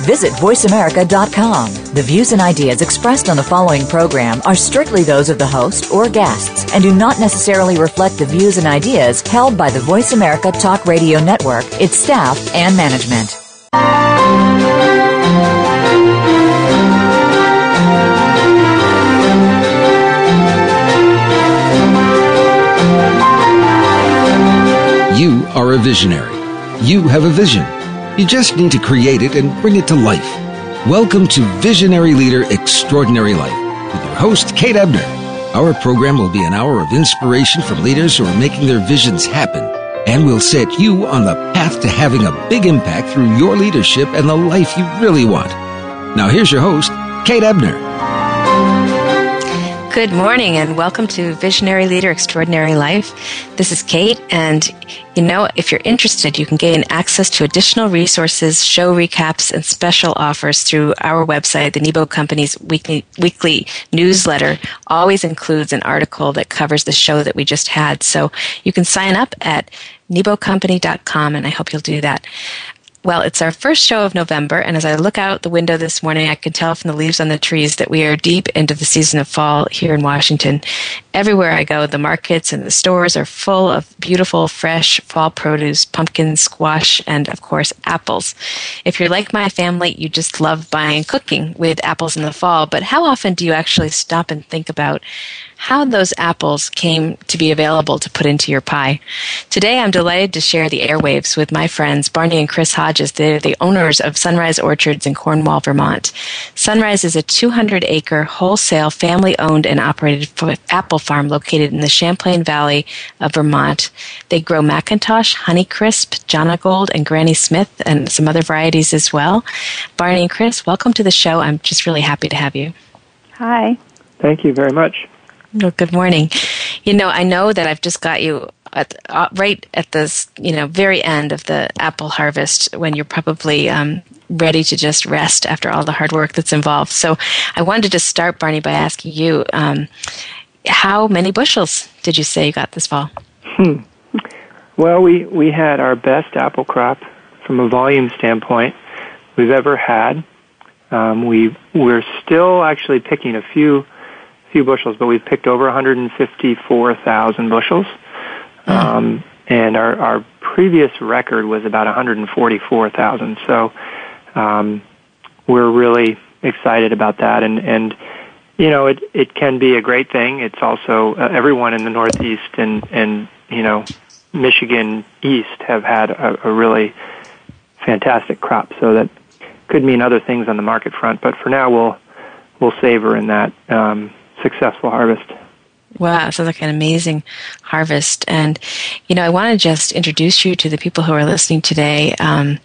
Visit VoiceAmerica.com. The views and ideas expressed on the following program are strictly those of the host or guests and do not necessarily reflect the views and ideas held by the Voice America Talk Radio Network, its staff, and management. You are a visionary. You have a vision. You just need to create it and bring it to life. Welcome to Visionary Leader Extraordinary Life with your host, Kate Ebner. Our program will be an hour of inspiration from leaders who are making their visions happen and will set you on the path to having a big impact through your leadership and the life you really want. Now, here's your host, Kate Ebner. Good morning and welcome to Visionary Leader Extraordinary Life. This is Kate, and you know, if you're interested, you can gain access to additional resources, show recaps, and special offers through our website. The Nebo Company's weekly, weekly newsletter always includes an article that covers the show that we just had. So you can sign up at nebocompany.com, and I hope you'll do that. Well, it's our first show of November, and as I look out the window this morning, I can tell from the leaves on the trees that we are deep into the season of fall here in Washington. Everywhere I go, the markets and the stores are full of beautiful, fresh fall produce, pumpkins, squash, and of course, apples. If you're like my family, you just love buying and cooking with apples in the fall, but how often do you actually stop and think about how those apples came to be available to put into your pie. Today, I'm delighted to share the airwaves with my friends Barney and Chris Hodges. They're the owners of Sunrise Orchards in Cornwall, Vermont. Sunrise is a 200 acre wholesale family owned and operated apple farm located in the Champlain Valley of Vermont. They grow McIntosh, Honeycrisp, Jonagold, and Granny Smith, and some other varieties as well. Barney and Chris, welcome to the show. I'm just really happy to have you. Hi. Thank you very much. Well, good morning. You know, I know that I've just got you at, uh, right at the you know very end of the apple harvest when you're probably um, ready to just rest after all the hard work that's involved. So, I wanted to start, Barney, by asking you, um, how many bushels did you say you got this fall? Hmm. Well, we we had our best apple crop from a volume standpoint we've ever had. Um, we we're still actually picking a few few bushels, but we've picked over 154,000 bushels. Mm. Um, and our, our previous record was about 144,000. So um, we're really excited about that. And, and you know, it, it can be a great thing. It's also uh, everyone in the Northeast and, and, you know, Michigan East have had a, a really fantastic crop. So that could mean other things on the market front. But for now, we'll, we'll savor in that. Um, successful harvest. Wow, sounds like an amazing harvest. And, you know, I want to just introduce you to the people who are listening today. Um,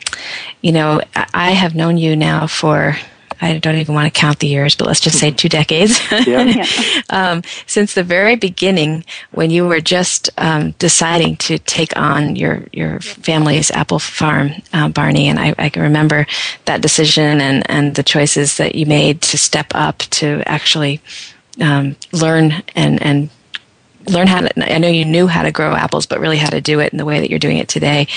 you know, I have known you now for, I don't even want to count the years, but let's just say two decades. Yeah. um, since the very beginning, when you were just um, deciding to take on your your family's apple farm, uh, Barney, and I, I can remember that decision and and the choices that you made to step up to actually um, learn and and learn how to i know you knew how to grow apples but really how to do it in the way that you're doing it today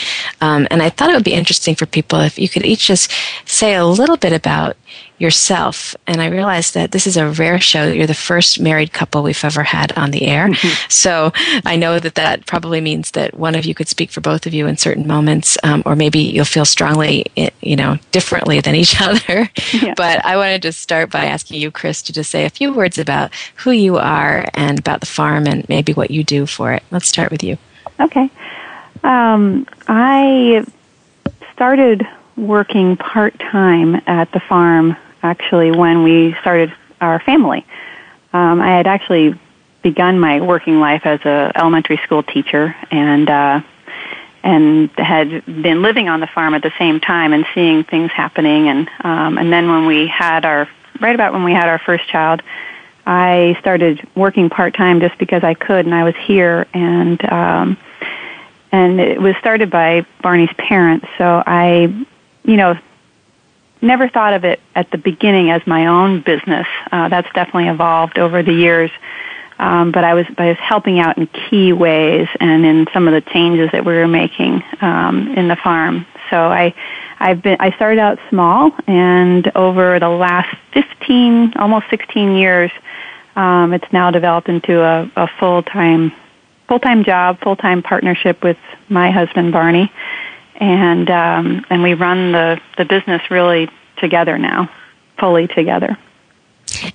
um, and i thought it would be interesting for people if you could each just say a little bit about yourself. And I realized that this is a rare show. You're the first married couple we've ever had on the air. Mm-hmm. So I know that that probably means that one of you could speak for both of you in certain moments, um, or maybe you'll feel strongly, eh, you know, differently than each other. Yeah. But I wanted to start by asking you, Chris, to just say a few words about who you are and about the farm and maybe what you do for it. Let's start with you. Okay. Um, I started working part time at the farm actually when we started our family. Um, I had actually begun my working life as a elementary school teacher and uh, and had been living on the farm at the same time and seeing things happening. And um, and then when we had our right about when we had our first child I started working part time just because I could and I was here. And um, and it was started by Barney's parents. So I you know, never thought of it at the beginning as my own business. Uh, that's definitely evolved over the years. Um, but I was I was helping out in key ways and in some of the changes that we were making um, in the farm. So I I've been I started out small, and over the last 15, almost 16 years, um, it's now developed into a, a full time full time job, full time partnership with my husband Barney, and um, and we run the the business really together now, fully together.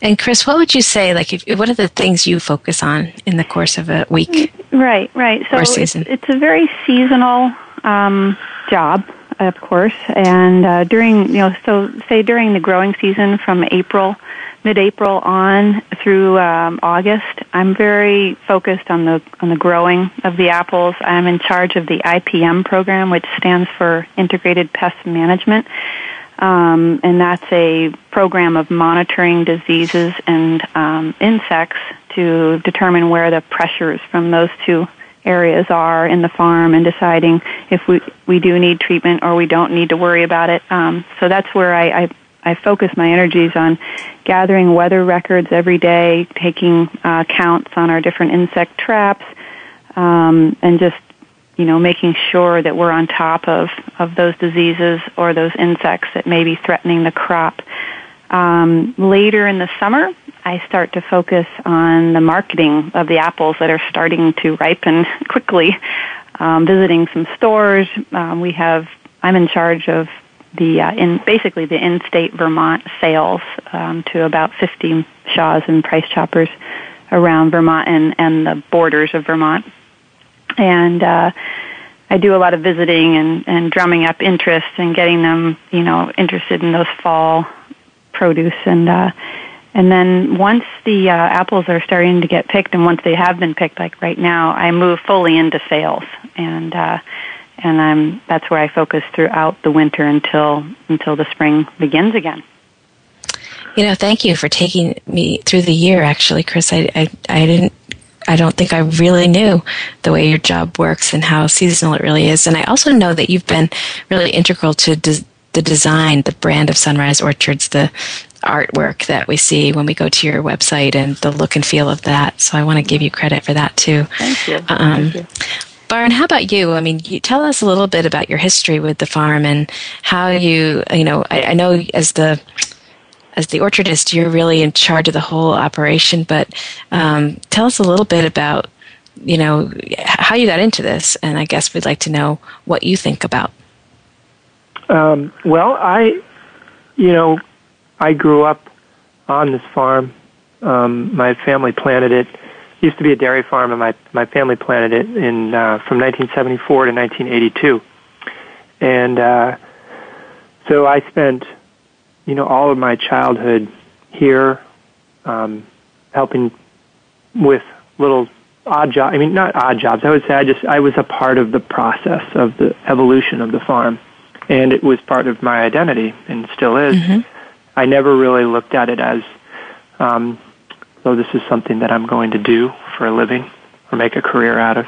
And Chris, what would you say? Like, if, what are the things you focus on in the course of a week? Right, right. So it's, it's, a very seasonal um, job, of course. And uh, during, you know, so say during the growing season from April, mid-April on through um, August, I'm very focused on the on the growing of the apples. I'm in charge of the IPM program, which stands for Integrated Pest Management. Um, and that's a program of monitoring diseases and um, insects to determine where the pressures from those two areas are in the farm and deciding if we, we do need treatment or we don't need to worry about it. Um, so that's where I, I, I focus my energies on gathering weather records every day, taking uh, counts on our different insect traps, um, and just you know, making sure that we're on top of, of those diseases or those insects that may be threatening the crop. Um, later in the summer, I start to focus on the marketing of the apples that are starting to ripen quickly. Um, visiting some stores, um, we have. I'm in charge of the uh, in basically the in-state Vermont sales um, to about 50 Shaws and Price Choppers around Vermont and, and the borders of Vermont and uh, I do a lot of visiting and, and drumming up interest and getting them, you know, interested in those fall produce and uh, and then once the uh, apples are starting to get picked, and once they have been picked, like right now, I move fully into sales, and uh, and I'm that's where I focus throughout the winter until until the spring begins again. You know, thank you for taking me through the year. Actually, Chris, I I, I didn't I don't think I really knew the way your job works and how seasonal it really is. And I also know that you've been really integral to de- the design, the brand of Sunrise Orchards, the artwork that we see when we go to your website and the look and feel of that. So I want to give you credit for that too. Thank you. Um, Thank you. Barn, how about you? I mean, you tell us a little bit about your history with the farm and how you, you know, I, I know as the as the orchardist, you're really in charge of the whole operation. But um, tell us a little bit about, you know, how you got into this, and I guess we'd like to know what you think about. Um, well, I, you know, I grew up on this farm. Um, my family planted it. it. Used to be a dairy farm, and my my family planted it in uh, from 1974 to 1982, and uh, so I spent you know, all of my childhood here, um, helping with little odd jobs. I mean, not odd jobs. I would say I just I was a part of the process of the evolution of the farm, and it was part of my identity and still is. Mm-hmm. I never really looked at it as, um, though this is something that I'm going to do for a living or make a career out of.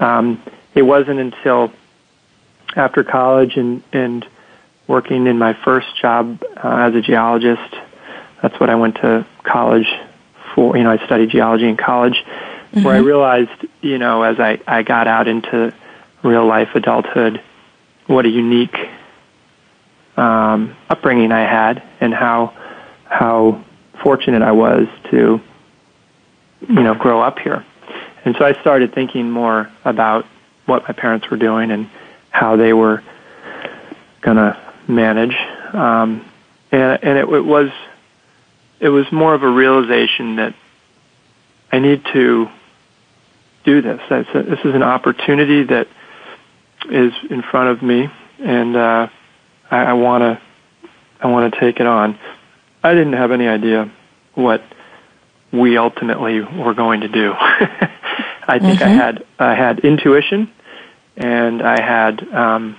Um, it wasn't until after college and and working in my first job uh, as a geologist. That's what I went to college for. You know, I studied geology in college, mm-hmm. where I mm-hmm. realized, you know, as I, I got out into real life adulthood, what a unique um, upbringing I had, and how how fortunate I was to, you know, grow up here. And so I started thinking more about what my parents were doing and how they were going to manage, um, and and it, it was it was more of a realization that I need to do this. This is an opportunity that is in front of me, and uh, I want to I want to take it on. I didn't have any idea what we ultimately were going to do. I think mm-hmm. I had I had intuition, and I had um,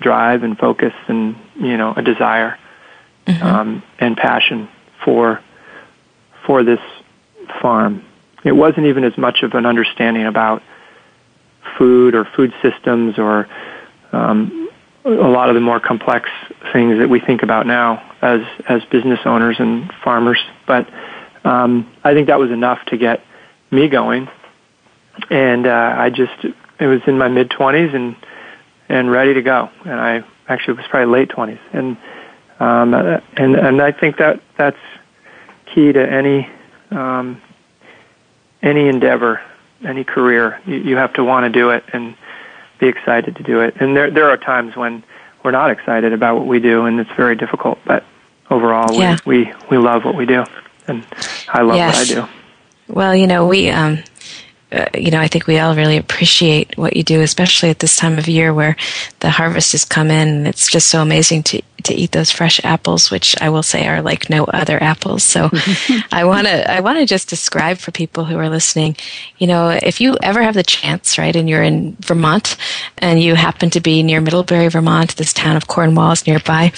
drive and focus and you know a desire mm-hmm. um, and passion for for this farm. It wasn't even as much of an understanding about food or food systems or um, a lot of the more complex things that we think about now as as business owners and farmers. But um, I think that was enough to get me going, and uh, I just it was in my mid twenties and and ready to go. And I actually was probably late twenties, and um, and and I think that that's key to any um, any endeavor, any career. You, you have to want to do it and be excited to do it. And there there are times when we're not excited about what we do, and it's very difficult. But overall, yeah. we, we we love what we do, and I love yes. what I do. Well, you know, we um, uh, you know, I think we all really appreciate what you do, especially at this time of year where the harvest has come in. And it's just so amazing to to eat those fresh apples, which I will say are like no other apples. So, I want to I want to just describe for people who are listening. You know, if you ever have the chance, right, and you're in Vermont, and you happen to be near Middlebury, Vermont, this town of Cornwall is nearby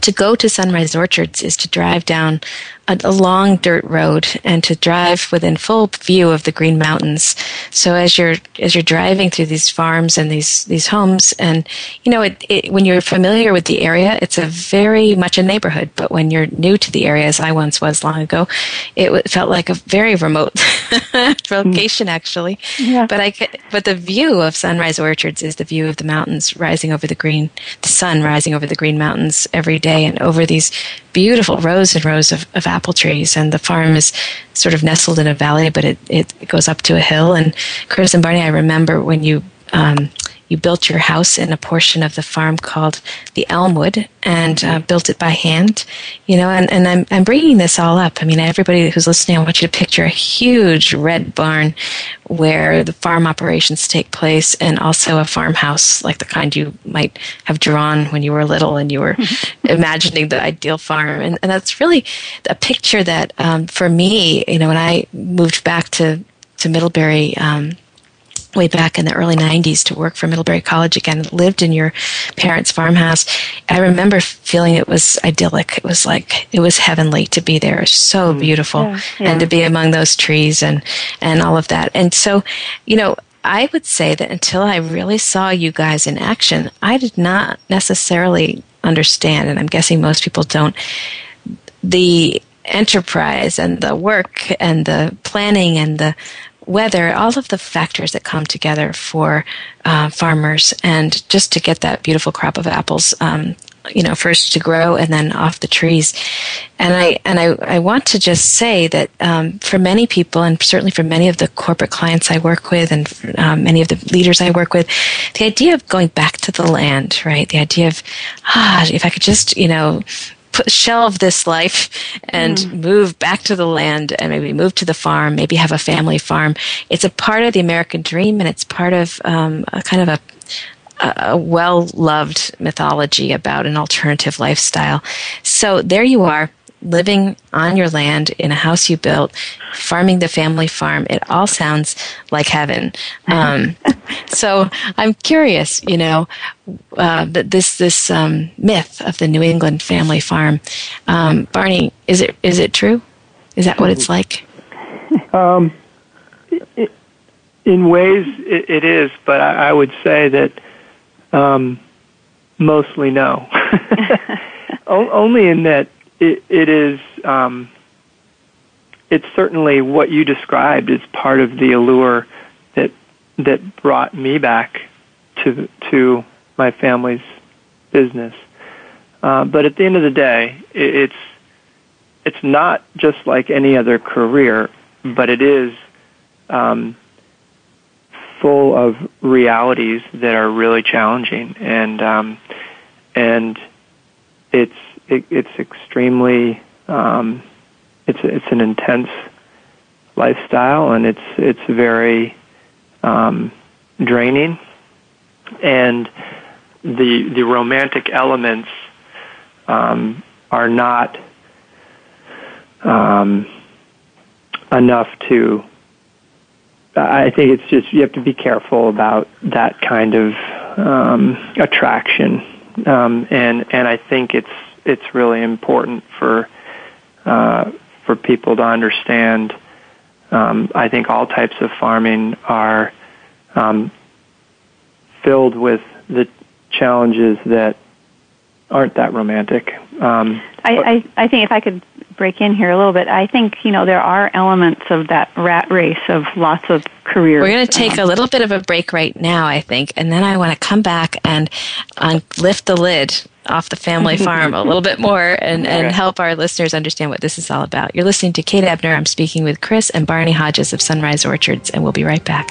to go to Sunrise Orchards is to drive down a, a, long dirt road and to drive within full view of the Green Mountains. So as you're as you're driving through these farms and these these homes, and you know, it, it, when you're familiar with the area, it's a very much a neighborhood. But when you're new to the area, as I once was long ago, it felt like a very remote location, actually. Yeah. But I but the view of Sunrise Orchards is the view of the mountains rising over the green, the sun rising over the Green Mountains every day, and over these beautiful rows and rows of, of apple trees. And the farm is sort of nestled in a valley, but it, it, goes up to a hill. And Chris and Barney, I remember when you um, you built your house in a portion of the farm called the Elmwood and uh, built it by hand, you know, and, and I'm, I'm bringing this all up. I mean, everybody who's listening, I want you to picture a huge red barn where the farm operations take place and also a farmhouse like the kind you might have drawn when you were little and you were imagining the ideal farm. And, and that's really a picture that, um, for me, you know, when I moved back to, to Middlebury, um, way back in the early 90s to work for Middlebury College again, lived in your parents' farmhouse. I remember feeling it was idyllic. It was like, it was heavenly to be there. So mm. beautiful. Yeah, yeah. And to be among those trees and, and all of that. And so, you know, I would say that until I really saw you guys in action, I did not necessarily understand, and I'm guessing most people don't, the enterprise and the work and the planning and the weather, all of the factors that come together for uh, farmers, and just to get that beautiful crop of apples, um, you know, first to grow and then off the trees. And I and I, I want to just say that um, for many people, and certainly for many of the corporate clients I work with, and um, many of the leaders I work with, the idea of going back to the land, right? The idea of ah, if I could just, you know, put, shelve this life and mm. move back to the land and maybe move to the farm, maybe have a family farm. It's a part of the American dream and it's part of um, a kind of a a well loved mythology about an alternative lifestyle. So there you are, living on your land in a house you built, farming the family farm. It all sounds like heaven. Um, so I'm curious, you know, uh, this this um, myth of the New England family farm. Um, Barney, is it is it true? Is that what it's like? Um, it, in ways, it, it is, but I, I would say that um, mostly no. Only in that it, it is um, it's certainly what you described is part of the allure that that brought me back to to my family's business. Uh, but at the end of the day, it, it's it's not just like any other career, but it is um, full of realities that are really challenging, and um, and it's it, it's extremely um, it's it's an intense lifestyle and it's it's very um, draining. And the the romantic elements um, are not um, enough to I think it's just you have to be careful about that kind of um, attraction, um, and and I think it's it's really important for uh, for people to understand. Um, I think all types of farming are um, filled with the challenges that aren't that romantic. Um, I, I, I think if I could break in here a little bit, I think you know there are elements of that rat race of lots of careers. We're going to take um, a little bit of a break right now, I think, and then I want to come back and uh, lift the lid off the family farm a little bit more and, and help our listeners understand what this is all about. You're listening to Kate Ebner. I'm speaking with Chris and Barney Hodges of Sunrise Orchards, and we'll be right back.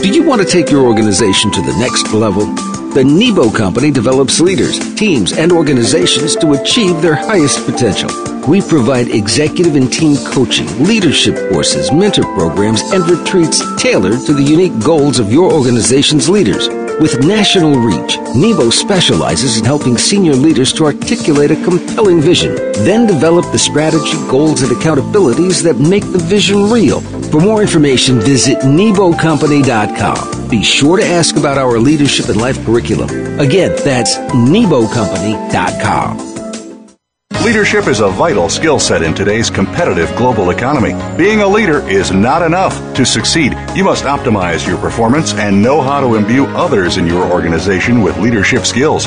Do you want to take your organization to the next level? The Nebo Company develops leaders, teams, and organizations to achieve their highest potential. We provide executive and team coaching, leadership courses, mentor programs, and retreats tailored to the unique goals of your organization's leaders. With national reach, Nebo specializes in helping senior leaders to articulate a compelling vision, then develop the strategy, goals, and accountabilities that make the vision real. For more information, visit NeboCompany.com. Be sure to ask about our leadership and life curriculum. Again, that's NeboCompany.com. Leadership is a vital skill set in today's competitive global economy. Being a leader is not enough. To succeed, you must optimize your performance and know how to imbue others in your organization with leadership skills.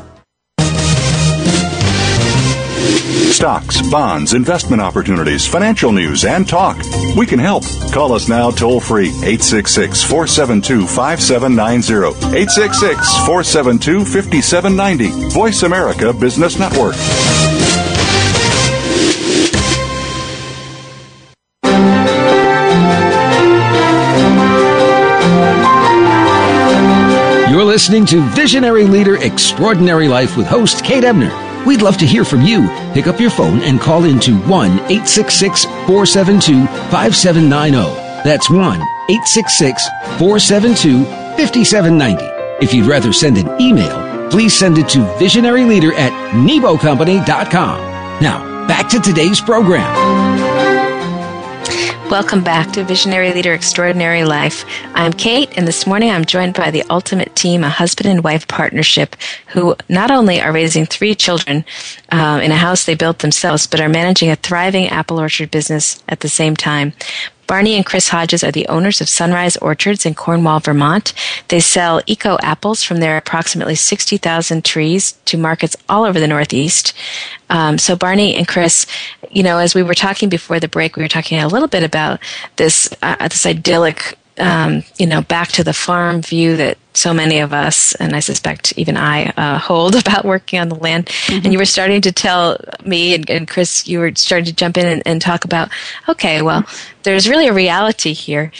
Stocks, bonds, investment opportunities, financial news, and talk. We can help. Call us now toll free 866 472 5790. 866 472 5790. Voice America Business Network. You're listening to Visionary Leader Extraordinary Life with host Kate Ebner. We'd love to hear from you. Pick up your phone and call into 1 866 472 5790. That's 1 866 472 5790. If you'd rather send an email, please send it to visionaryleader at nebocompany.com. Now, back to today's program. Welcome back to Visionary Leader Extraordinary Life. I'm Kate, and this morning I'm joined by the Ultimate Team, a husband and wife partnership who not only are raising three children uh, in a house they built themselves, but are managing a thriving apple orchard business at the same time. Barney and Chris Hodges are the owners of Sunrise Orchards in Cornwall, Vermont. They sell eco apples from their approximately 60,000 trees to markets all over the Northeast. Um, so, Barney and Chris, you know, as we were talking before the break, we were talking a little bit about this uh, this idyllic um, you know, back to the farm view that so many of us, and I suspect even I, uh, hold about working on the land. Mm-hmm. And you were starting to tell me and, and, Chris, you were starting to jump in and, and talk about, okay, well, there's really a reality here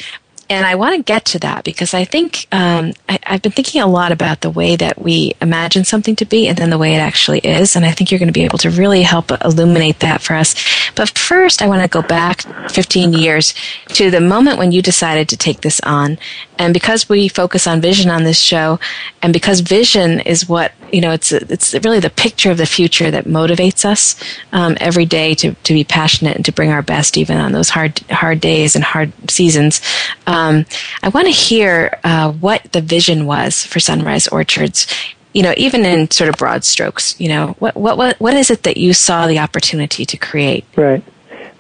and I want to get to that because I think um, I, have been thinking a lot about the way that we imagine something to be and then the way it actually is. And I think you're going to be able to really help illuminate that for us. But first, I want to go back 15 years to the moment when you decided to take this on. And because we focus on vision on this show, and because vision is what, you know, it's, it's really the picture of the future that motivates us um, every day to, to be passionate and to bring our best even on those hard, hard days and hard seasons. Um, I want to hear uh, what the vision was for Sunrise Orchards. You know, even in sort of broad strokes. You know, what what what what is it that you saw the opportunity to create? Right.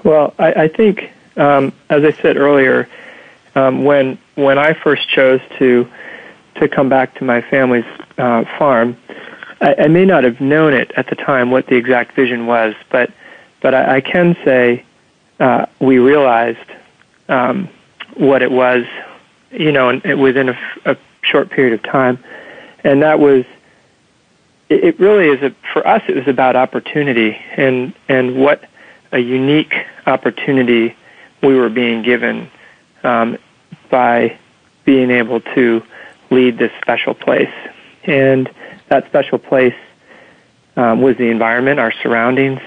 Well, I, I think, um, as I said earlier, um, when when I first chose to to come back to my family's uh, farm, I, I, may not have known it at the time what the exact vision was, but but I, I can say uh, we realized um, what it was, you know, within a, a short period of time, and that was it really is a, for us it was about opportunity and and what a unique opportunity we were being given um, by being able to lead this special place and that special place um, was the environment, our surroundings.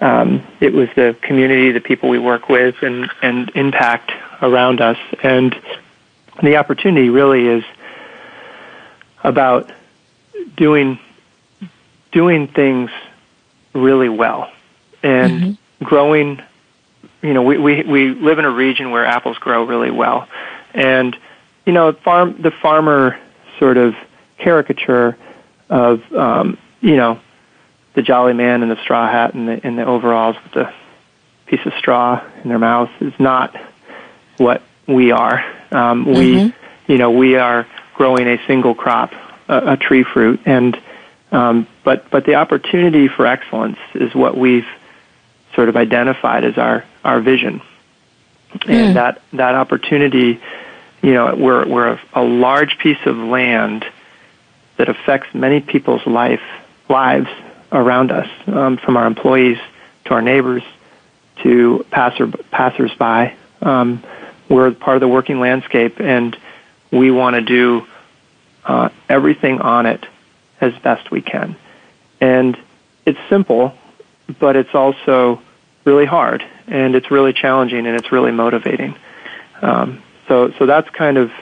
Um, it was the community, the people we work with, and, and impact around us. And the opportunity really is about doing doing things really well and mm-hmm. growing. You know, we, we we live in a region where apples grow really well, and you know, farm the farmer sort of caricature of um, you know the jolly man in the straw hat and the in the overalls with the piece of straw in their mouth is not what we are. Um, mm-hmm. We, you know, we are growing a single crop, a, a tree fruit, and um, but but the opportunity for excellence is what we've sort of identified as our our vision, mm. and that that opportunity, you know, we're we're a, large piece of land that affects many people's life lives around us, um, from our employees to our neighbors to passer passersby. Um, we're part of the working landscape, and we want to do uh, everything on it as best we can. And it's simple, but it's also really hard, and it's really challenging, and it's really motivating. Um, so, so that's kind of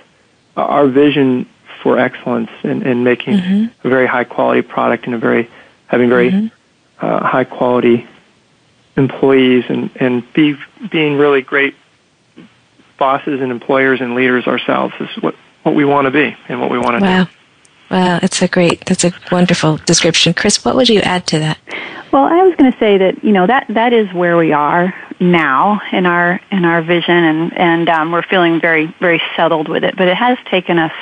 our vision for excellence in, in making mm-hmm. a very high quality product and a very having very mm-hmm. uh, high quality employees and, and be, being really great bosses and employers and leaders ourselves is what, what we want to be and what we want to wow. do. Wow, that's a great, that's a wonderful description. Chris, what would you add to that? Well, I was going to say that you know that that is where we are now in our in our vision, and and um, we're feeling very very settled with it. But it has taken us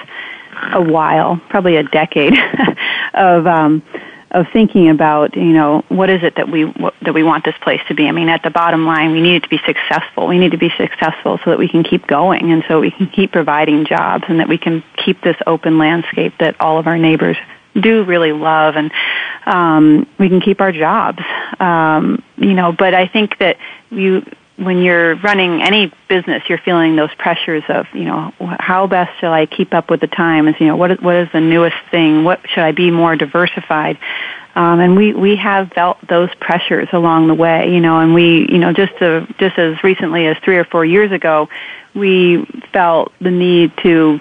a while, probably a decade, of um, of thinking about, you know, what is it that we what, that we want this place to be. I mean, at the bottom line, we need it to be successful. We need to be successful so that we can keep going and so we can keep providing jobs and that we can keep this open landscape that all of our neighbors do really love and um, we can keep our jobs. Um, you know, but I think that you when you're running any business, you're feeling those pressures of, you know, how best shall I keep up with the times? You know, what is, what is the newest thing? What should I be more diversified? Um, and we, we have felt those pressures along the way, you know, and we, you know, just to, just as recently as three or four years ago, we felt the need to,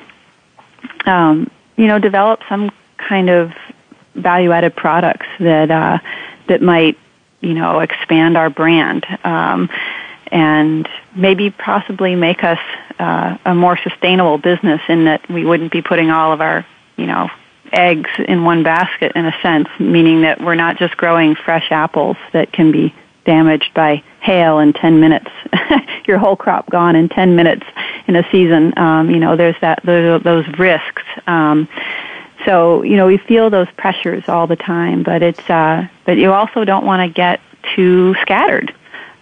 um, you know, develop some kind of value-added products that, uh, that might, you know, expand our brand. Um, and maybe possibly make us uh, a more sustainable business in that we wouldn't be putting all of our, you know, eggs in one basket in a sense, meaning that we're not just growing fresh apples that can be damaged by hail in 10 minutes. Your whole crop gone in 10 minutes in a season. Um, you know, there's that, those, those risks. Um, so, you know, we feel those pressures all the time, but it's, uh, but you also don't want to get too scattered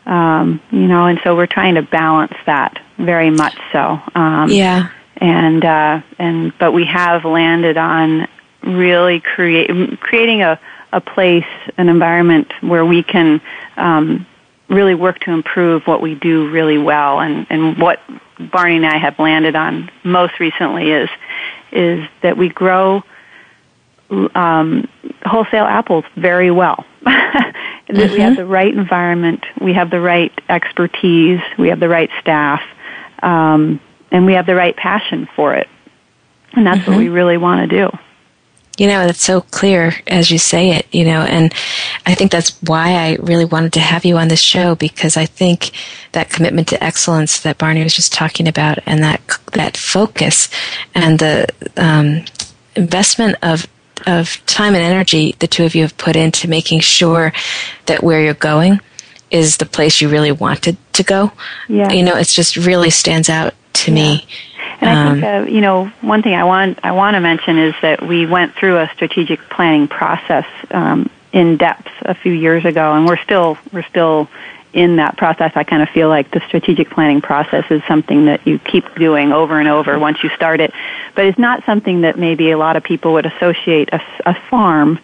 um, you know, and so we're trying to balance that very much so. Um, yeah. And uh, and but we have landed on really create creating a a place, an environment where we can um, really work to improve what we do really well. And and what Barney and I have landed on most recently is is that we grow um, wholesale apples very well. mm-hmm. we have the right environment, we have the right expertise, we have the right staff, um, and we have the right passion for it. And that's mm-hmm. what we really want to do. You know, it's so clear as you say it, you know, and I think that's why I really wanted to have you on this show because I think that commitment to excellence that Barney was just talking about and that, that focus and the, um, investment of of time and energy the two of you have put into making sure that where you're going is the place you really wanted to go. Yeah. You know, it just really stands out to yeah. me. And I think, um, uh, you know, one thing I want I want to mention is that we went through a strategic planning process um, in depth a few years ago, and we're still we're still in that process, I kind of feel like the strategic planning process is something that you keep doing over and over once you start it. But it's not something that maybe a lot of people would associate a, a farm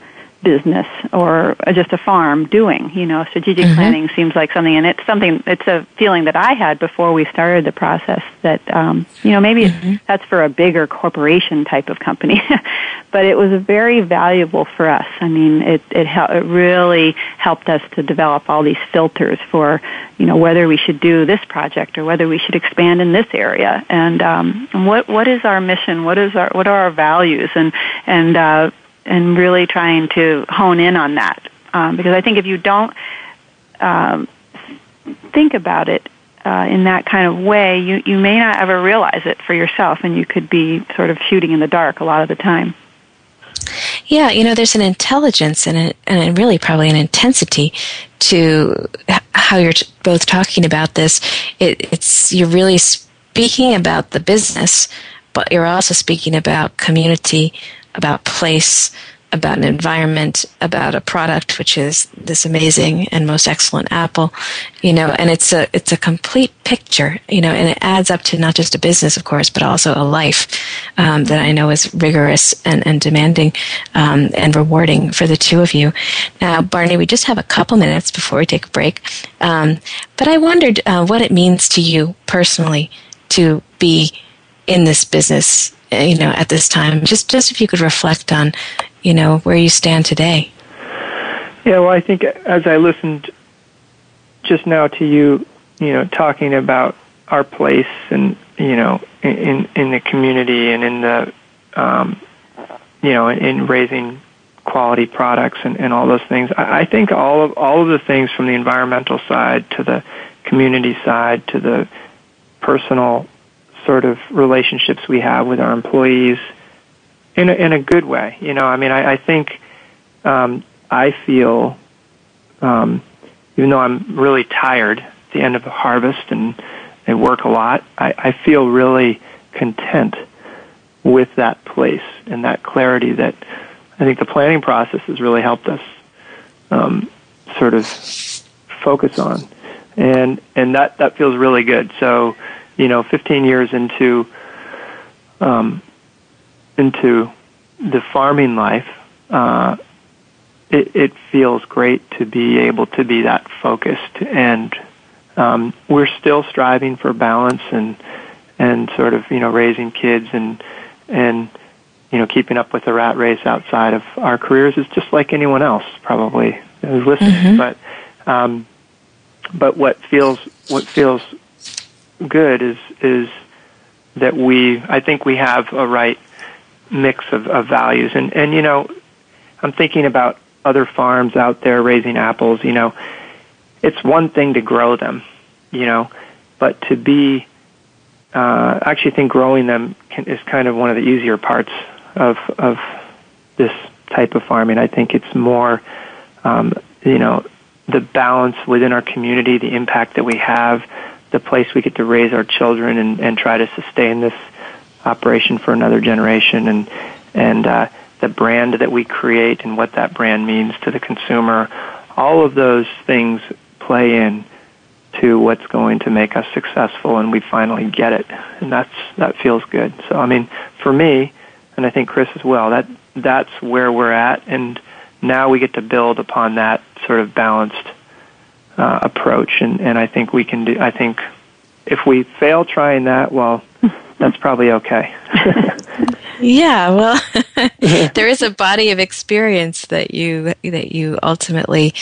business or just a farm doing. You know, strategic mm-hmm. planning seems like something, and it's something. It's a feeling that I had before we started the process. That um, you know, maybe mm-hmm. that's for a bigger corporation type of company, but it was very valuable for us. I mean, it it, hel- it really helped us to develop all these filters for you know whether we should do this project or whether we should expand in this area, and um, what what is our mission? What is our what are our values? And and uh, and really trying to hone in on that. Um, because I think if you don't um, think about it uh, in that kind of way, you, you may not ever realize it for yourself, and you could be sort of shooting in the dark a lot of the time. Yeah, you know, there's an intelligence and, a, and really probably an intensity to how you're both talking about this. It, it's you're really speaking about the business, but you're also speaking about community, about place, about an environment, about a product, which is this amazing and most excellent apple, you know, and it's a, it's a complete picture, you know, and it adds up to not just a business, of course, but also a life, um, that I know is rigorous and, and demanding, um, and rewarding for the two of you. Now, Barney, we just have a couple minutes before we take a break. Um, but I wondered, uh, what it means to you personally to be in this business you know, at this time? Just, just if you could reflect on, you know, where you stand today. Yeah, well, I think as I listened just now to you, you know, talking about our place and you know, in in the community and in the, um, you know, in raising quality products and, and all those things. I, I think all of all of the things from the environmental side to the community side to the personal sort of relationships we have with our employees in a, in a good way. You know, I mean, I, I think um, I feel, um, even though I'm really tired at the end of the harvest and I work a lot, I, I feel really content with that place and that clarity that I think the planning process has really helped us um, sort of focus on, and and that that feels really good. So you know, 15 years into um, into the farming life, uh, it, it feels great to be able to be that focused, and um, we're still striving for balance and and sort of you know raising kids and and you know keeping up with the rat race outside of our careers is just like anyone else probably who's listening, mm-hmm. but. Um, but what feels what feels good is is that we I think we have a right mix of, of values. And and you know I'm thinking about other farms out there raising apples you know. It's one thing to grow them you know but to be uh, I actually think growing them can, is kind of one of the easier parts of of this type of farming. I think it's more um, you know the balance within our community the impact that we have the place we get to raise our children and, and try to sustain this operation for another generation. And and uh, the brand that we create and what that brand means to the consumer all of those things play in to what's going to make us successful and we finally get it. And that's that feels good. So i mean for me and i think chris as well that that's where we're at. And now we get to build upon that sort of balanced uh, approach, and, and I think we can do. I think if we fail trying that, well, that's probably okay. yeah, well, there is a body of experience that you that you ultimately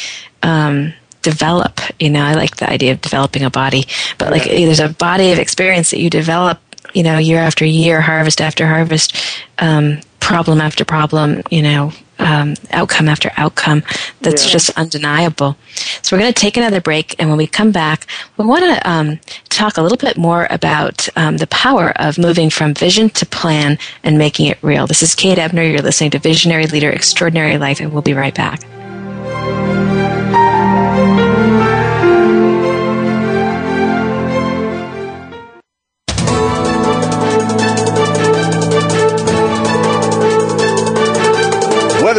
um, develop. You know, I like the idea of developing a body, but like there's a body of experience that you develop. You know, year after year, harvest after harvest, um, problem after problem. You know, um, outcome after outcome that's yeah. just undeniable. So we're going to take another break, and when we come back, we want to um, talk a little bit more about um, the power of moving from vision to plan and making it real. This is Kate Ebner. You're listening to Visionary Leader Extraordinary Life, and we'll be right back.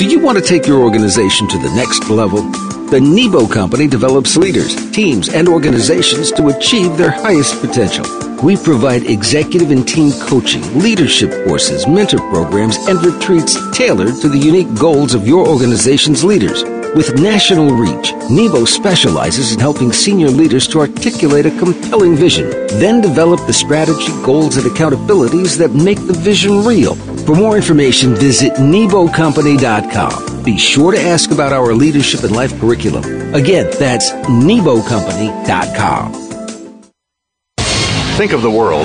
Do you want to take your organization to the next level? The Nebo Company develops leaders, teams, and organizations to achieve their highest potential. We provide executive and team coaching, leadership courses, mentor programs, and retreats tailored to the unique goals of your organization's leaders. With national reach, Nebo specializes in helping senior leaders to articulate a compelling vision, then develop the strategy, goals, and accountabilities that make the vision real. For more information, visit NeboCompany.com. Be sure to ask about our leadership and life curriculum. Again, that's NeboCompany.com. Think of the world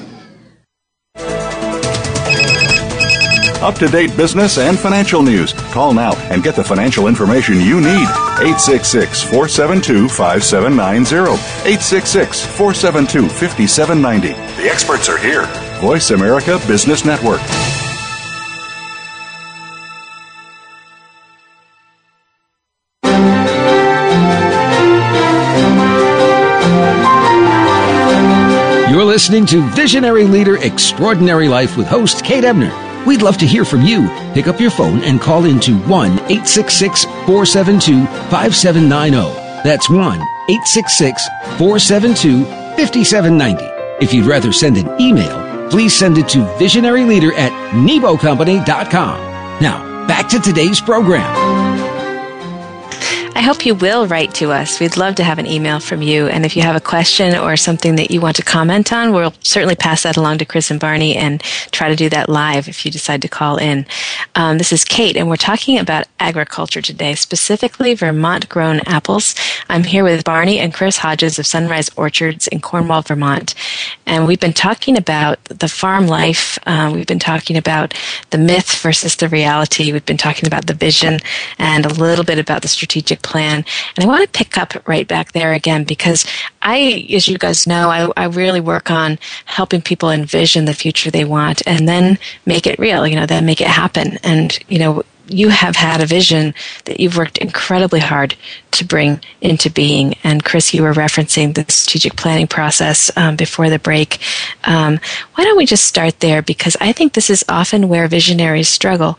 Up to date business and financial news. Call now and get the financial information you need. 866 472 5790. 866 472 5790. The experts are here. Voice America Business Network. You're listening to Visionary Leader Extraordinary Life with host Kate Ebner. We'd love to hear from you. Pick up your phone and call into 1 866 472 5790. That's 1 866 472 5790. If you'd rather send an email, please send it to visionaryleader at nebocompany.com. Now, back to today's program. I hope you will write to us. We'd love to have an email from you. And if you have a question or something that you want to comment on, we'll certainly pass that along to Chris and Barney and try to do that live if you decide to call in. Um, this is Kate, and we're talking about agriculture today, specifically Vermont grown apples. I'm here with Barney and Chris Hodges of Sunrise Orchards in Cornwall, Vermont. And we've been talking about the farm life. Uh, we've been talking about the myth versus the reality. We've been talking about the vision and a little bit about the strategic plan. And I want to pick up right back there again because I, as you guys know, I, I really work on helping people envision the future they want and then make it real, you know, then make it happen. And, you know, you have had a vision that you've worked incredibly hard to bring into being. And Chris, you were referencing the strategic planning process um, before the break. Um, why don't we just start there? Because I think this is often where visionaries struggle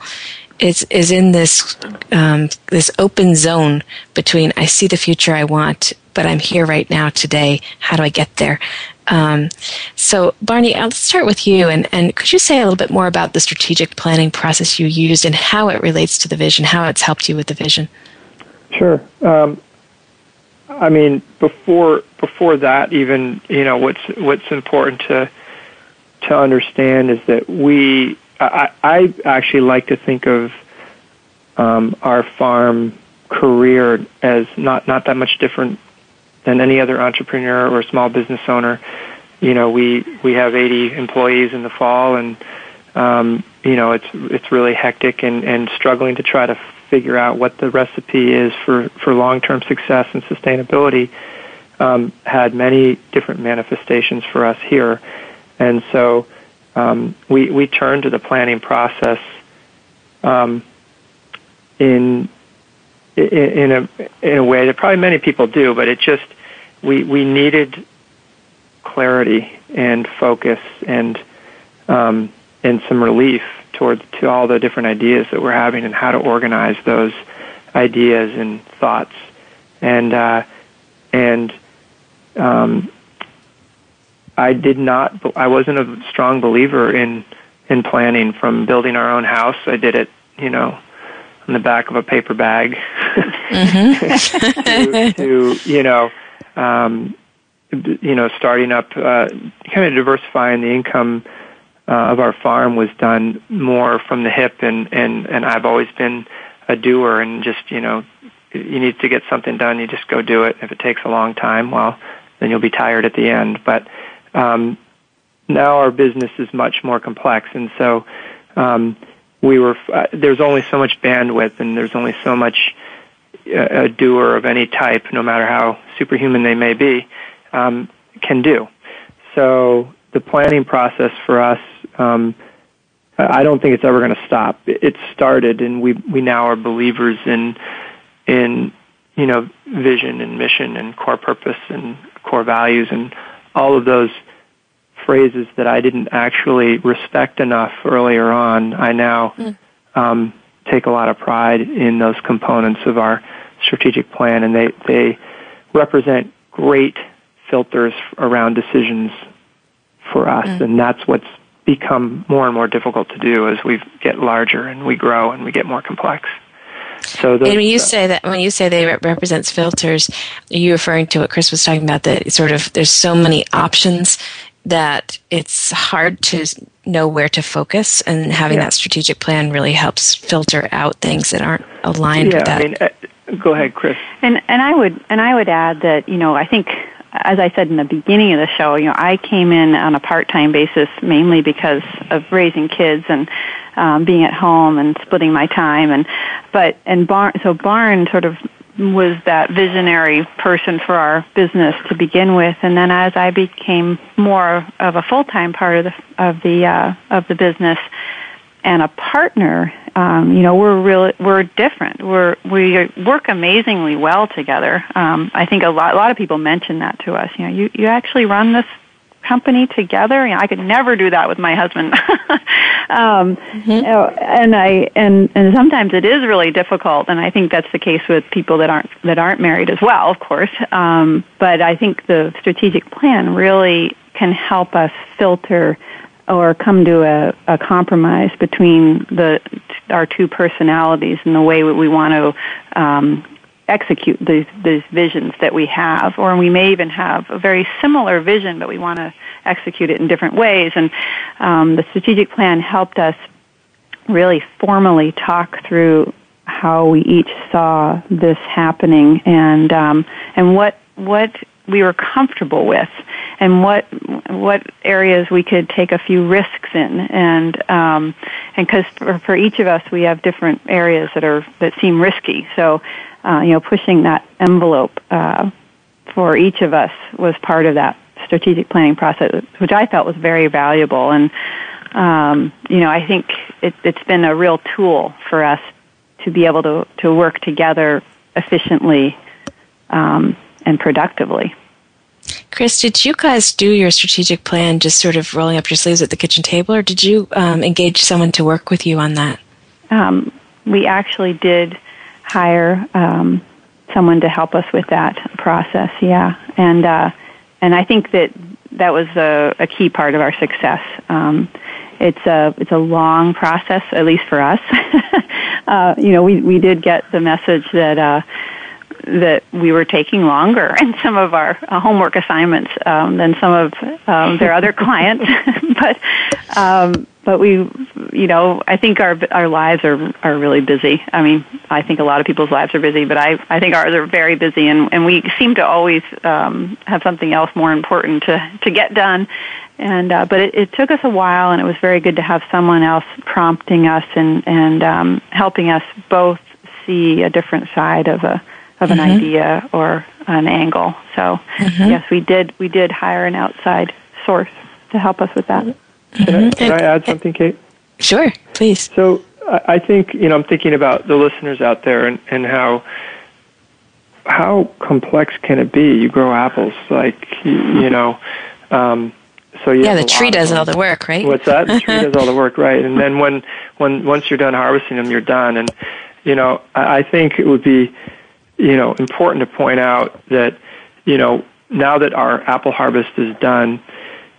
is is in this um, this open zone between I see the future I want, but I'm here right now today. How do I get there? Um, so, Barney, let's start with you, and, and could you say a little bit more about the strategic planning process you used and how it relates to the vision, how it's helped you with the vision? Sure. Um, I mean, before before that, even you know, what's what's important to to understand is that we I, I actually like to think of um, our farm career as not not that much different than any other entrepreneur or small business owner. You know, we we have 80 employees in the fall, and um, you know it's it's really hectic and and struggling to try to figure out what the recipe is for for long term success and sustainability. Um, had many different manifestations for us here, and so um, we we turn to the planning process um, in, in a in a way that probably many people do, but it just we we needed clarity and focus and um, and some relief towards to all the different ideas that we're having and how to organize those ideas and thoughts. And uh, and um, I did not. I wasn't a strong believer in in planning. From building our own house, I did it, you know, in the back of a paper bag. mm-hmm. to, to, you know, um, you know, starting up, uh, kind of diversifying the income uh, of our farm was done more from the hip, and and and I've always been a doer and just you know you need to get something done, you just go do it. If it takes a long time, well, then you'll be tired at the end. But um, now our business is much more complex, and so um, we were. Uh, there's only so much bandwidth, and there's only so much uh, a doer of any type, no matter how superhuman they may be, um, can do. So the planning process for us. Um, I don't think it's ever going to stop. It started, and we we now are believers in in you know vision and mission and core purpose and core values and all of those phrases that I didn't actually respect enough earlier on. I now mm. um, take a lot of pride in those components of our strategic plan, and they they represent great filters around decisions for us, mm. and that's what's become more and more difficult to do as we get larger and we grow and we get more complex. So the, and when you say that, when you say they re- represents filters, are you referring to what Chris was talking about? That sort of there's so many options that it's hard to know where to focus, and having yeah. that strategic plan really helps filter out things that aren't aligned yeah, with that. I mean, uh, go ahead, Chris. And and I would and I would add that you know I think as I said in the beginning of the show, you know, I came in on a part-time basis mainly because of raising kids and um, being at home and splitting my time. And but and Barn, so Barn sort of was that visionary person for our business to begin with, and then as I became more of a full-time part of the of the uh, of the business and a partner, um, you know, we're really we're different. We're we work amazingly well together. Um, I think a lot a lot of people mention that to us. You know, you you actually run this company together. You know, I could never do that with my husband. um, mm-hmm. and I and and sometimes it is really difficult, and I think that's the case with people that aren't that aren't married as well, of course. Um, but I think the strategic plan really can help us filter or come to a, a compromise between the our two personalities and the way we want to um, execute these, these visions that we have, or we may even have a very similar vision, but we want to execute it in different ways. And um, the strategic plan helped us really formally talk through how we each saw this happening and um, and what what we were comfortable with and what what areas we could take a few risks in and um, and because for, for each of us we have different areas that are that seem risky so uh, you know, pushing that envelope uh, for each of us was part of that strategic planning process, which I felt was very valuable. And um, you know, I think it, it's been a real tool for us to be able to to work together efficiently um, and productively. Chris, did you guys do your strategic plan just sort of rolling up your sleeves at the kitchen table, or did you um, engage someone to work with you on that? Um, we actually did hire um, someone to help us with that process. Yeah, and uh, and I think that that was a, a key part of our success. Um, it's a it's a long process, at least for us. uh, you know, we we did get the message that. Uh, that we were taking longer in some of our uh, homework assignments um, than some of um, their other clients, but um, but we, you know, I think our our lives are are really busy. I mean, I think a lot of people's lives are busy, but I I think ours are very busy, and and we seem to always um, have something else more important to to get done. And uh, but it, it took us a while, and it was very good to have someone else prompting us and and um, helping us both see a different side of a of an mm-hmm. idea or an angle. So mm-hmm. yes, we did we did hire an outside source to help us with that. Mm-hmm. Can, I, can I add something, Kate? Sure, please. So I think you know I'm thinking about the listeners out there and, and how how complex can it be? You grow apples, like you, you know. Um, so yeah, the tree does all the work, right? What's that? The tree does all the work, right? And then when when once you're done harvesting them, you're done. And you know, I, I think it would be you know, important to point out that, you know, now that our apple harvest is done,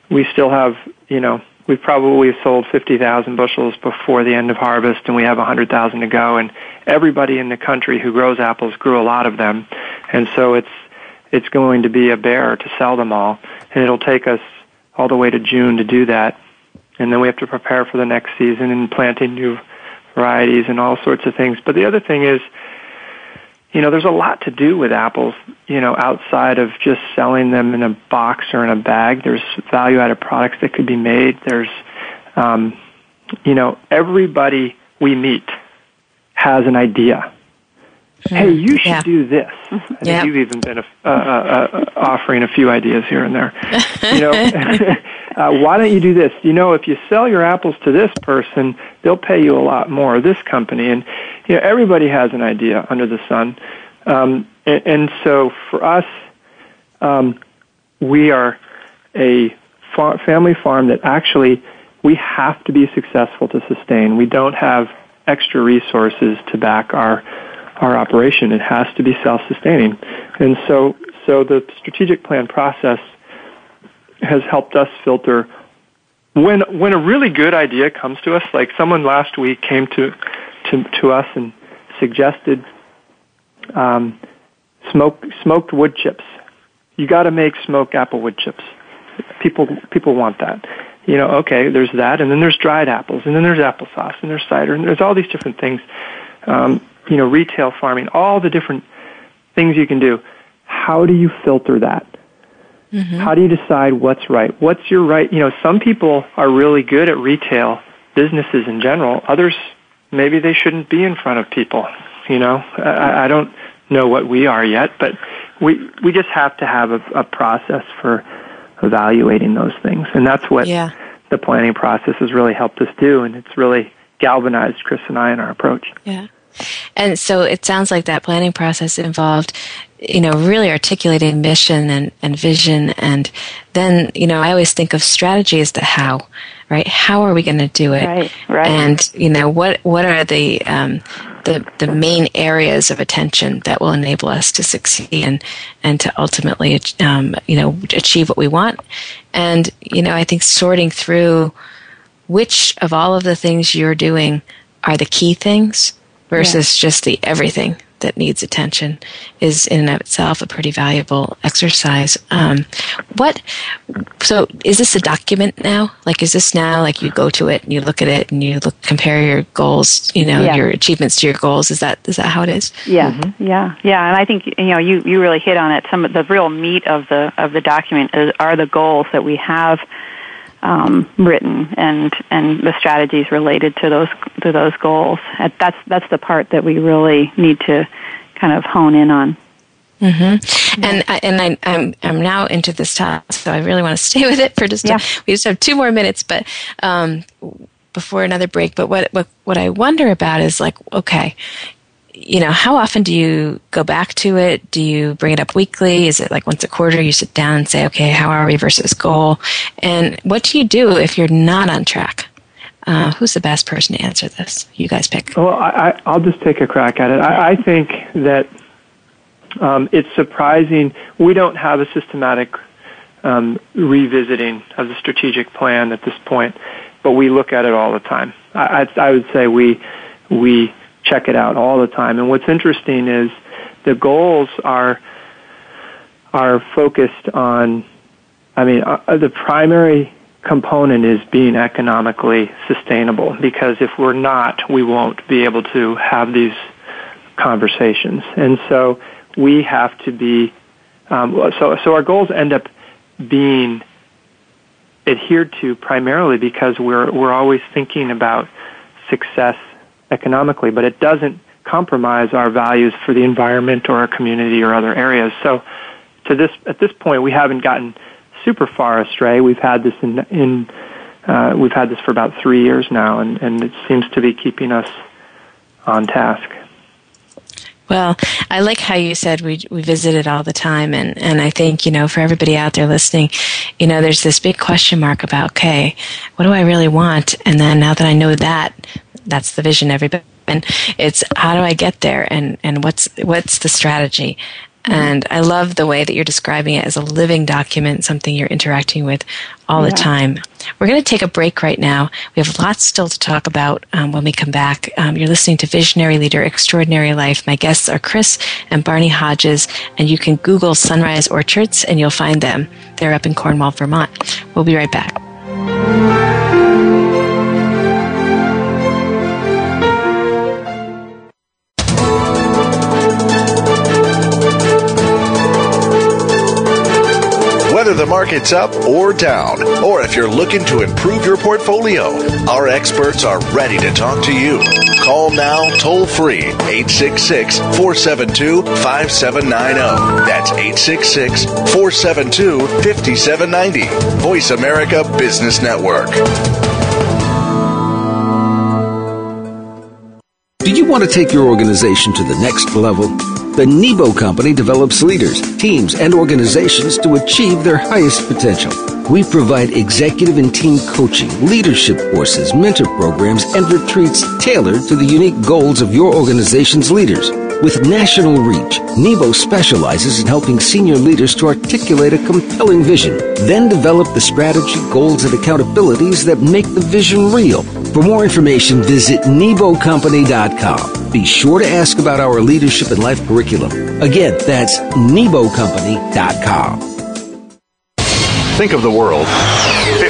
we still have, you know, we've probably sold 50,000 bushels before the end of harvest and we have 100,000 to go and everybody in the country who grows apples grew a lot of them. And so it's, it's going to be a bear to sell them all and it'll take us all the way to June to do that. And then we have to prepare for the next season and planting new varieties and all sorts of things. But the other thing is, you know, there's a lot to do with apples, you know, outside of just selling them in a box or in a bag. There's value added products that could be made. There's, um, you know, everybody we meet has an idea. Mm-hmm. Hey, you should yeah. do this. I think yep. you've even been uh, uh, uh, offering a few ideas here and there. You know, uh, why don't you do this? You know, if you sell your apples to this person, they'll pay you a lot more. This company, and you know, everybody has an idea under the sun. Um, and, and so for us, um, we are a far- family farm that actually we have to be successful to sustain. We don't have extra resources to back our our operation. It has to be self-sustaining, and so so the strategic plan process has helped us filter when when a really good idea comes to us. Like someone last week came to to to us and suggested um, smoke smoked wood chips. You got to make smoked apple wood chips. People people want that you know, okay, there's that, and then there's dried apples, and then there's applesauce, and there's cider, and there's all these different things. Um, you know, retail farming, all the different things you can do. How do you filter that? Mm-hmm. How do you decide what's right? What's your right? You know, some people are really good at retail businesses in general. Others, maybe they shouldn't be in front of people. You know, I, I don't know what we are yet, but we we just have to have a, a process for evaluating those things. And that's what yeah. the planning process has really helped us do. And it's really galvanized Chris and I in our approach. Yeah. And so it sounds like that planning process involved, you know, really articulating mission and, and vision. And then, you know, I always think of strategy as the how, right? How are we going to do it? Right, right. And, you know, what, what are the, um, the, the main areas of attention that will enable us to succeed and, and to ultimately, um, you know, achieve what we want. And, you know, I think sorting through which of all of the things you're doing are the key things versus yeah. just the everything that needs attention is in and of itself a pretty valuable exercise. Um, what? So, is this a document now? Like, is this now like you go to it and you look at it and you look compare your goals, you know, yeah. your achievements to your goals? Is that is that how it is? Yeah, mm-hmm. yeah, yeah. And I think you know you you really hit on it. Some of the real meat of the of the document is, are the goals that we have. Um, written and and the strategies related to those to those goals. That's that's the part that we really need to kind of hone in on. Mm-hmm. And I, and I, I'm I'm now into this topic, so I really want to stay with it for just yeah. a, we just have two more minutes, but um, before another break. But what what what I wonder about is like, okay, you know, how often do you go back to it? Do you bring it up weekly? Is it like once a quarter? You sit down and say, okay, how are we versus goal? And what do you do if you're not on track? Uh, who's the best person to answer this? You guys pick. Well, I, will just take a crack at it. I, I think that um, it's surprising we don't have a systematic um, revisiting of the strategic plan at this point, but we look at it all the time. I, I, I would say we we check it out all the time. And what's interesting is the goals are are focused on. I mean, uh, the primary component is being economically sustainable because if we're not, we won't be able to have these conversations. And so we have to be, um, so, so our goals end up being adhered to primarily because we're, we're always thinking about success economically, but it doesn't compromise our values for the environment or our community or other areas. So to this, at this point, we haven't gotten super far astray. We've had this in, in uh, we've had this for about three years now, and, and it seems to be keeping us on task. Well, I like how you said we we visit it all the time, and and I think you know for everybody out there listening, you know, there's this big question mark about okay, what do I really want? And then now that I know that, that's the vision. Everybody, and it's how do I get there, and and what's what's the strategy? And I love the way that you're describing it as a living document, something you're interacting with all yeah. the time. We're going to take a break right now. We have lots still to talk about um, when we come back. Um, you're listening to Visionary Leader Extraordinary Life. My guests are Chris and Barney Hodges, and you can Google Sunrise Orchards and you'll find them. They're up in Cornwall, Vermont. We'll be right back. Market's up or down, or if you're looking to improve your portfolio, our experts are ready to talk to you. Call now toll free 866 472 5790. That's 866 472 5790. Voice America Business Network. Do you want to take your organization to the next level? The Nebo Company develops leaders, teams, and organizations to achieve their highest potential. We provide executive and team coaching, leadership courses, mentor programs, and retreats tailored to the unique goals of your organization's leaders. With national reach, Nebo specializes in helping senior leaders to articulate a compelling vision, then develop the strategy, goals, and accountabilities that make the vision real. For more information, visit NeboCompany.com. Be sure to ask about our leadership and life curriculum. Again, that's NeboCompany.com. Think of the world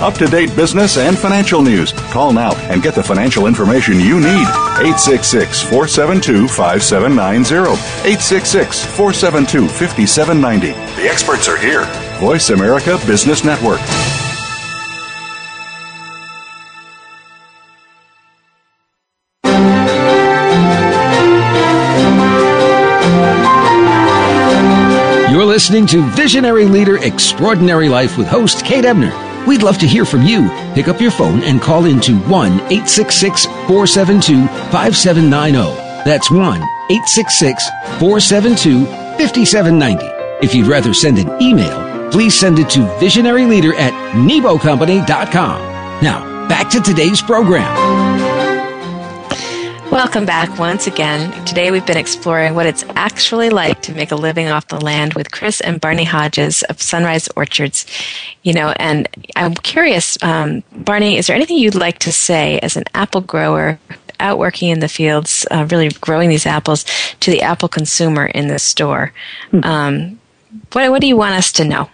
Up to date business and financial news. Call now and get the financial information you need. 866 472 5790. 866 472 5790. The experts are here. Voice America Business Network. You're listening to Visionary Leader Extraordinary Life with host Kate Ebner. We'd love to hear from you. Pick up your phone and call into 1 866 472 5790. That's 1 866 472 5790. If you'd rather send an email, please send it to visionaryleader at nebocompany.com. Now, back to today's program. Welcome back once again. Today we've been exploring what it's actually like to make a living off the land with Chris and Barney Hodges of Sunrise Orchards. You know, and I'm curious, um, Barney, is there anything you'd like to say as an apple grower out working in the fields, uh, really growing these apples to the apple consumer in the store? Um, what, what do you want us to know?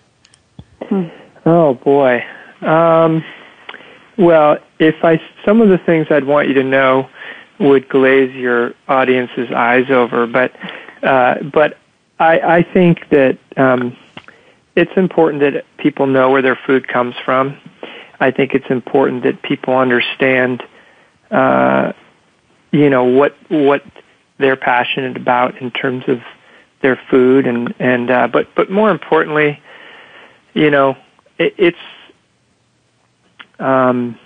Oh boy. Um, well, if I some of the things I'd want you to know would glaze your audience's eyes over, but uh, but I, I think that um, it's important that people know where their food comes from. I think it's important that people understand, uh, you know, what what they're passionate about in terms of their food, and and uh, but but more importantly, you know, it, it's um,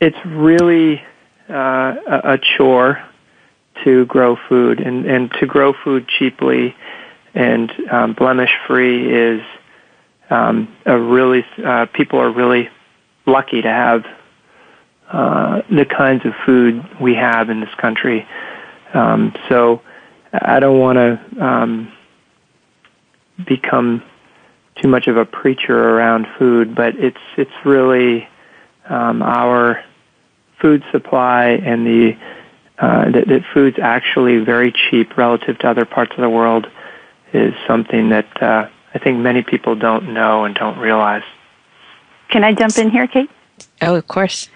it's really uh, a, chore to grow food, and and to grow food cheaply and um, blemish free is um, a really uh, people are really lucky to have uh, the kinds of food we have in this country. Um, so I don't want to um, become too much of a preacher around food, but it's it's really um, our food supply and the uh, that, that food's actually very cheap relative to other parts of the world is something that uh, I think many people don't know and don't realize. Can I jump in here, Kate? Oh, of course.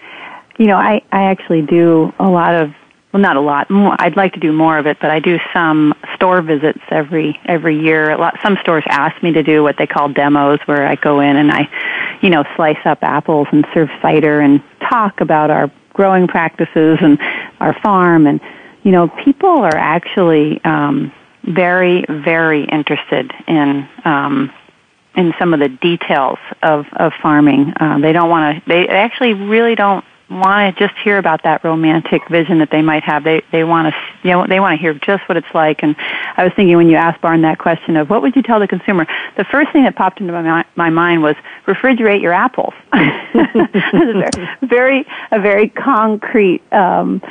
You know, I, I actually do a lot of well, not a lot. More, I'd like to do more of it, but I do some store visits every every year. A lot. Some stores ask me to do what they call demos, where I go in and I, you know, slice up apples and serve cider and talk about our growing practices and our farm. And you know, people are actually um, very very interested in. Um, in some of the details of, of farming, uh, they don't want to. They actually really don't want to just hear about that romantic vision that they might have. They they want to you know they want to hear just what it's like. And I was thinking when you asked Barn that question of what would you tell the consumer, the first thing that popped into my my mind was refrigerate your apples. very a very concrete. Um,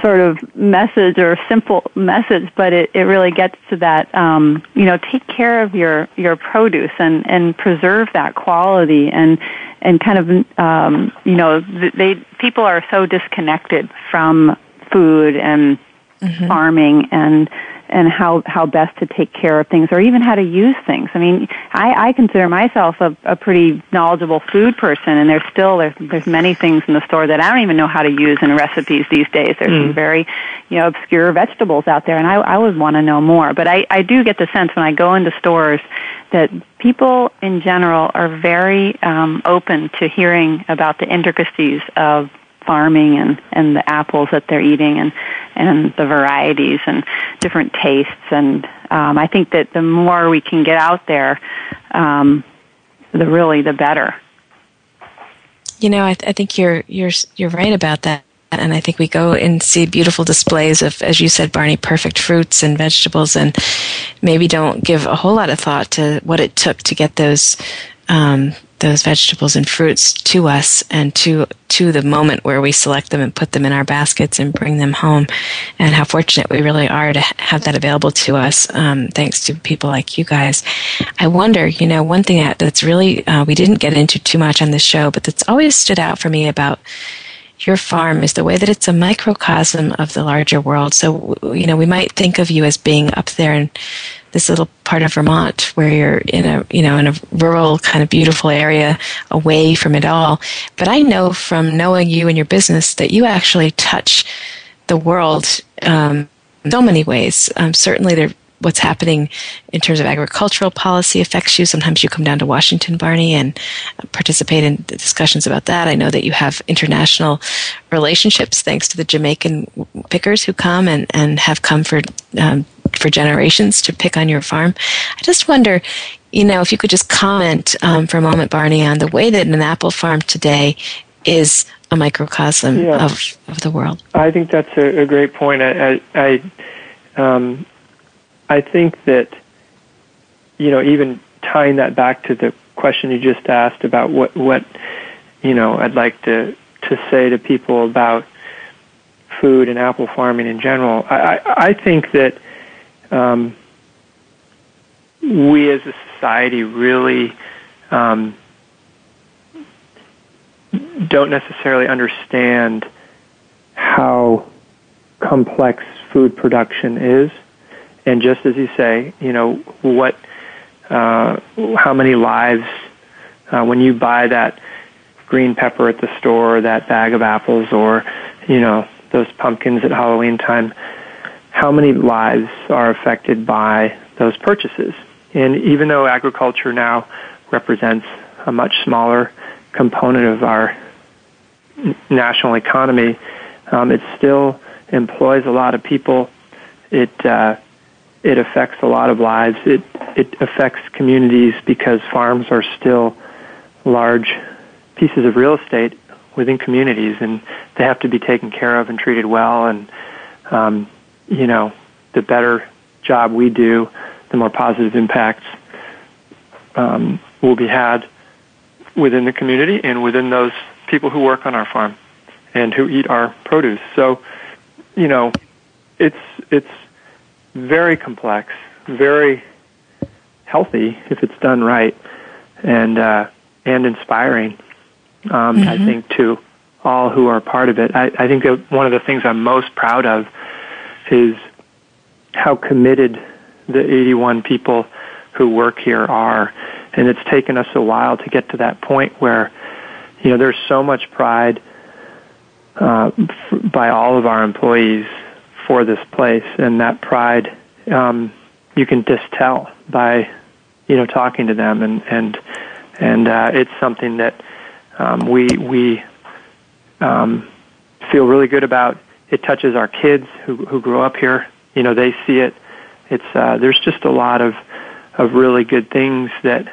sort of message or simple message, but it, it really gets to that. Um, you know, take care of your your produce and and preserve that quality and and kind of um, you know they people are so disconnected from food and mm-hmm. farming and and how how best to take care of things or even how to use things. I mean, I, I consider myself a, a pretty knowledgeable food person, and there's still there's there's many things in the store that I don't even know how to use in recipes these days. There's mm. some very you know obscure vegetables out there, and I I would want to know more. But I I do get the sense when I go into stores that people in general are very um, open to hearing about the intricacies of farming and, and the apples that they're eating and, and the varieties and different tastes. And um, I think that the more we can get out there, um, the really the better. You know, I, th- I think you're you're you're right about that and I think we go and see beautiful displays of, as you said, Barney, perfect fruits and vegetables, and maybe don't give a whole lot of thought to what it took to get those um, those vegetables and fruits to us and to to the moment where we select them and put them in our baskets and bring them home. And how fortunate we really are to have that available to us um, thanks to people like you guys. I wonder you know one thing that, that's really uh, we didn't get into too much on the show but that's always stood out for me about your farm is the way that it's a microcosm of the larger world. So you know we might think of you as being up there and this little part of Vermont where you're in a you know in a rural kind of beautiful area away from it all. But I know from knowing you and your business that you actually touch the world um, so many ways. Um, certainly, there what's happening in terms of agricultural policy affects you. Sometimes you come down to Washington, Barney, and participate in discussions about that. I know that you have international relationships thanks to the Jamaican pickers who come and, and have come for um, for generations to pick on your farm. I just wonder, you know, if you could just comment um, for a moment, Barney, on the way that an apple farm today is a microcosm yeah. of, of the world. I think that's a, a great point. I, I, I, um, I think that, you know, even tying that back to the question you just asked about what, what you know, I'd like to, to say to people about food and apple farming in general. I, I, I think that um, we as a society really um, don't necessarily understand how complex food production is. And just as you say, you know, what, uh, how many lives, uh, when you buy that green pepper at the store, that bag of apples, or, you know, those pumpkins at Halloween time, how many lives are affected by those purchases. And even though agriculture now represents a much smaller component of our national economy, um, it still employs a lot of people. It uh, it affects a lot of lives. It it affects communities because farms are still large pieces of real estate within communities, and they have to be taken care of and treated well. And um, you know, the better job we do, the more positive impacts um, will be had within the community and within those people who work on our farm and who eat our produce. So, you know, it's it's very complex, very healthy if it's done right, and uh, and inspiring. Um, mm-hmm. I think to all who are part of it. I, I think that one of the things I'm most proud of is how committed the 81 people who work here are. And it's taken us a while to get to that point where, you know, there's so much pride uh, f- by all of our employees for this place, and that pride um, you can just tell by, you know, talking to them, and and and uh, it's something that um, we we um, feel really good about it touches our kids who who grow up here. You know, they see it. It's uh, there's just a lot of of really good things that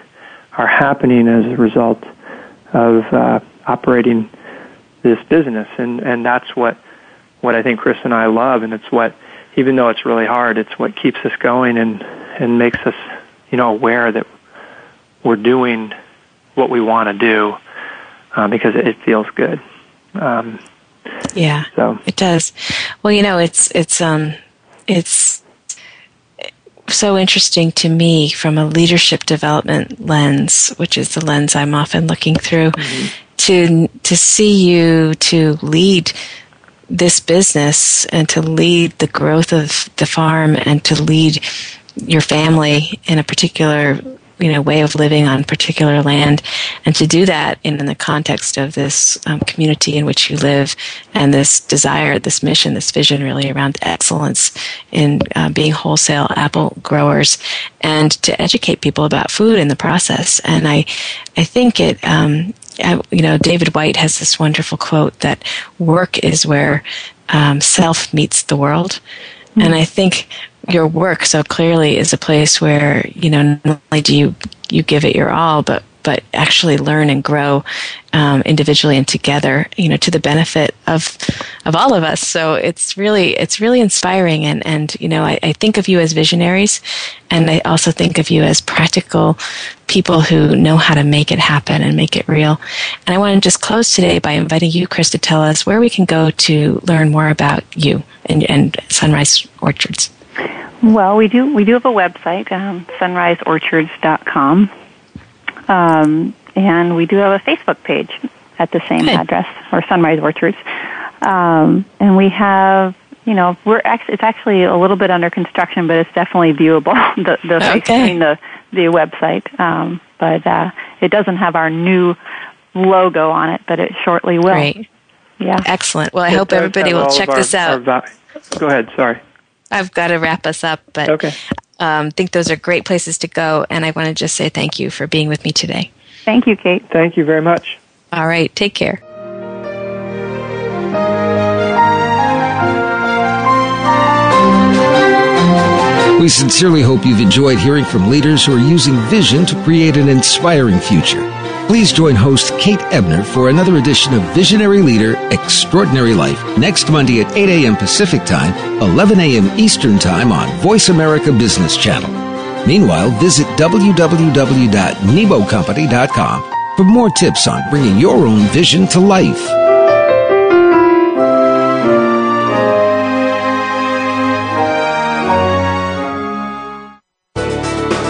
are happening as a result of uh, operating this business, and and that's what what I think Chris and I love, and it's what even though it's really hard, it's what keeps us going and and makes us you know aware that we're doing what we want to do uh, because it feels good. Um, Yeah. So it does. Well, you know, it's it's um it's so interesting to me from a leadership development lens, which is the lens I'm often looking through, mm-hmm. to to see you to lead this business and to lead the growth of the farm and to lead your family in a particular you know way of living on particular land. And to do that in, in the context of this um, community in which you live and this desire this mission this vision really around excellence in uh, being wholesale apple growers and to educate people about food in the process. And i i think it um, you know david Whyte has this wonderful quote that work is where um, self meets the world mm-hmm. and i think your work so clearly is a place where you know not only do you you give it your all, but but actually learn and grow um, individually and together, you know, to the benefit of of all of us. So it's really it's really inspiring, and and you know, I, I think of you as visionaries, and I also think of you as practical people who know how to make it happen and make it real. And I want to just close today by inviting you, Chris, to tell us where we can go to learn more about you and, and Sunrise Orchards. Well, we do we do have a website, um, sunriseorchards.com, um, and we do have a Facebook page at the same Good. address, or Sunrise Orchards, um, and we have. You know, we're actually, it's actually a little bit under construction, but it's definitely viewable. the the okay. the the website, um, but uh, it doesn't have our new logo on it, but it shortly will. Great. Yeah. Excellent. Well, I it hope everybody will check our, this out. Our, go ahead. Sorry. I've got to wrap us up, but okay. Um, think those are great places to go. And I want to just say thank you for being with me today. Thank you, Kate. Thank you very much. All right. Take care. We sincerely hope you've enjoyed hearing from leaders who are using vision to create an inspiring future. Please join host Kate Ebner for another edition of Visionary Leader Extraordinary Life next Monday at 8 a.m. Pacific Time, 11 a.m. Eastern Time on Voice America Business Channel. Meanwhile, visit www.nebocompany.com for more tips on bringing your own vision to life.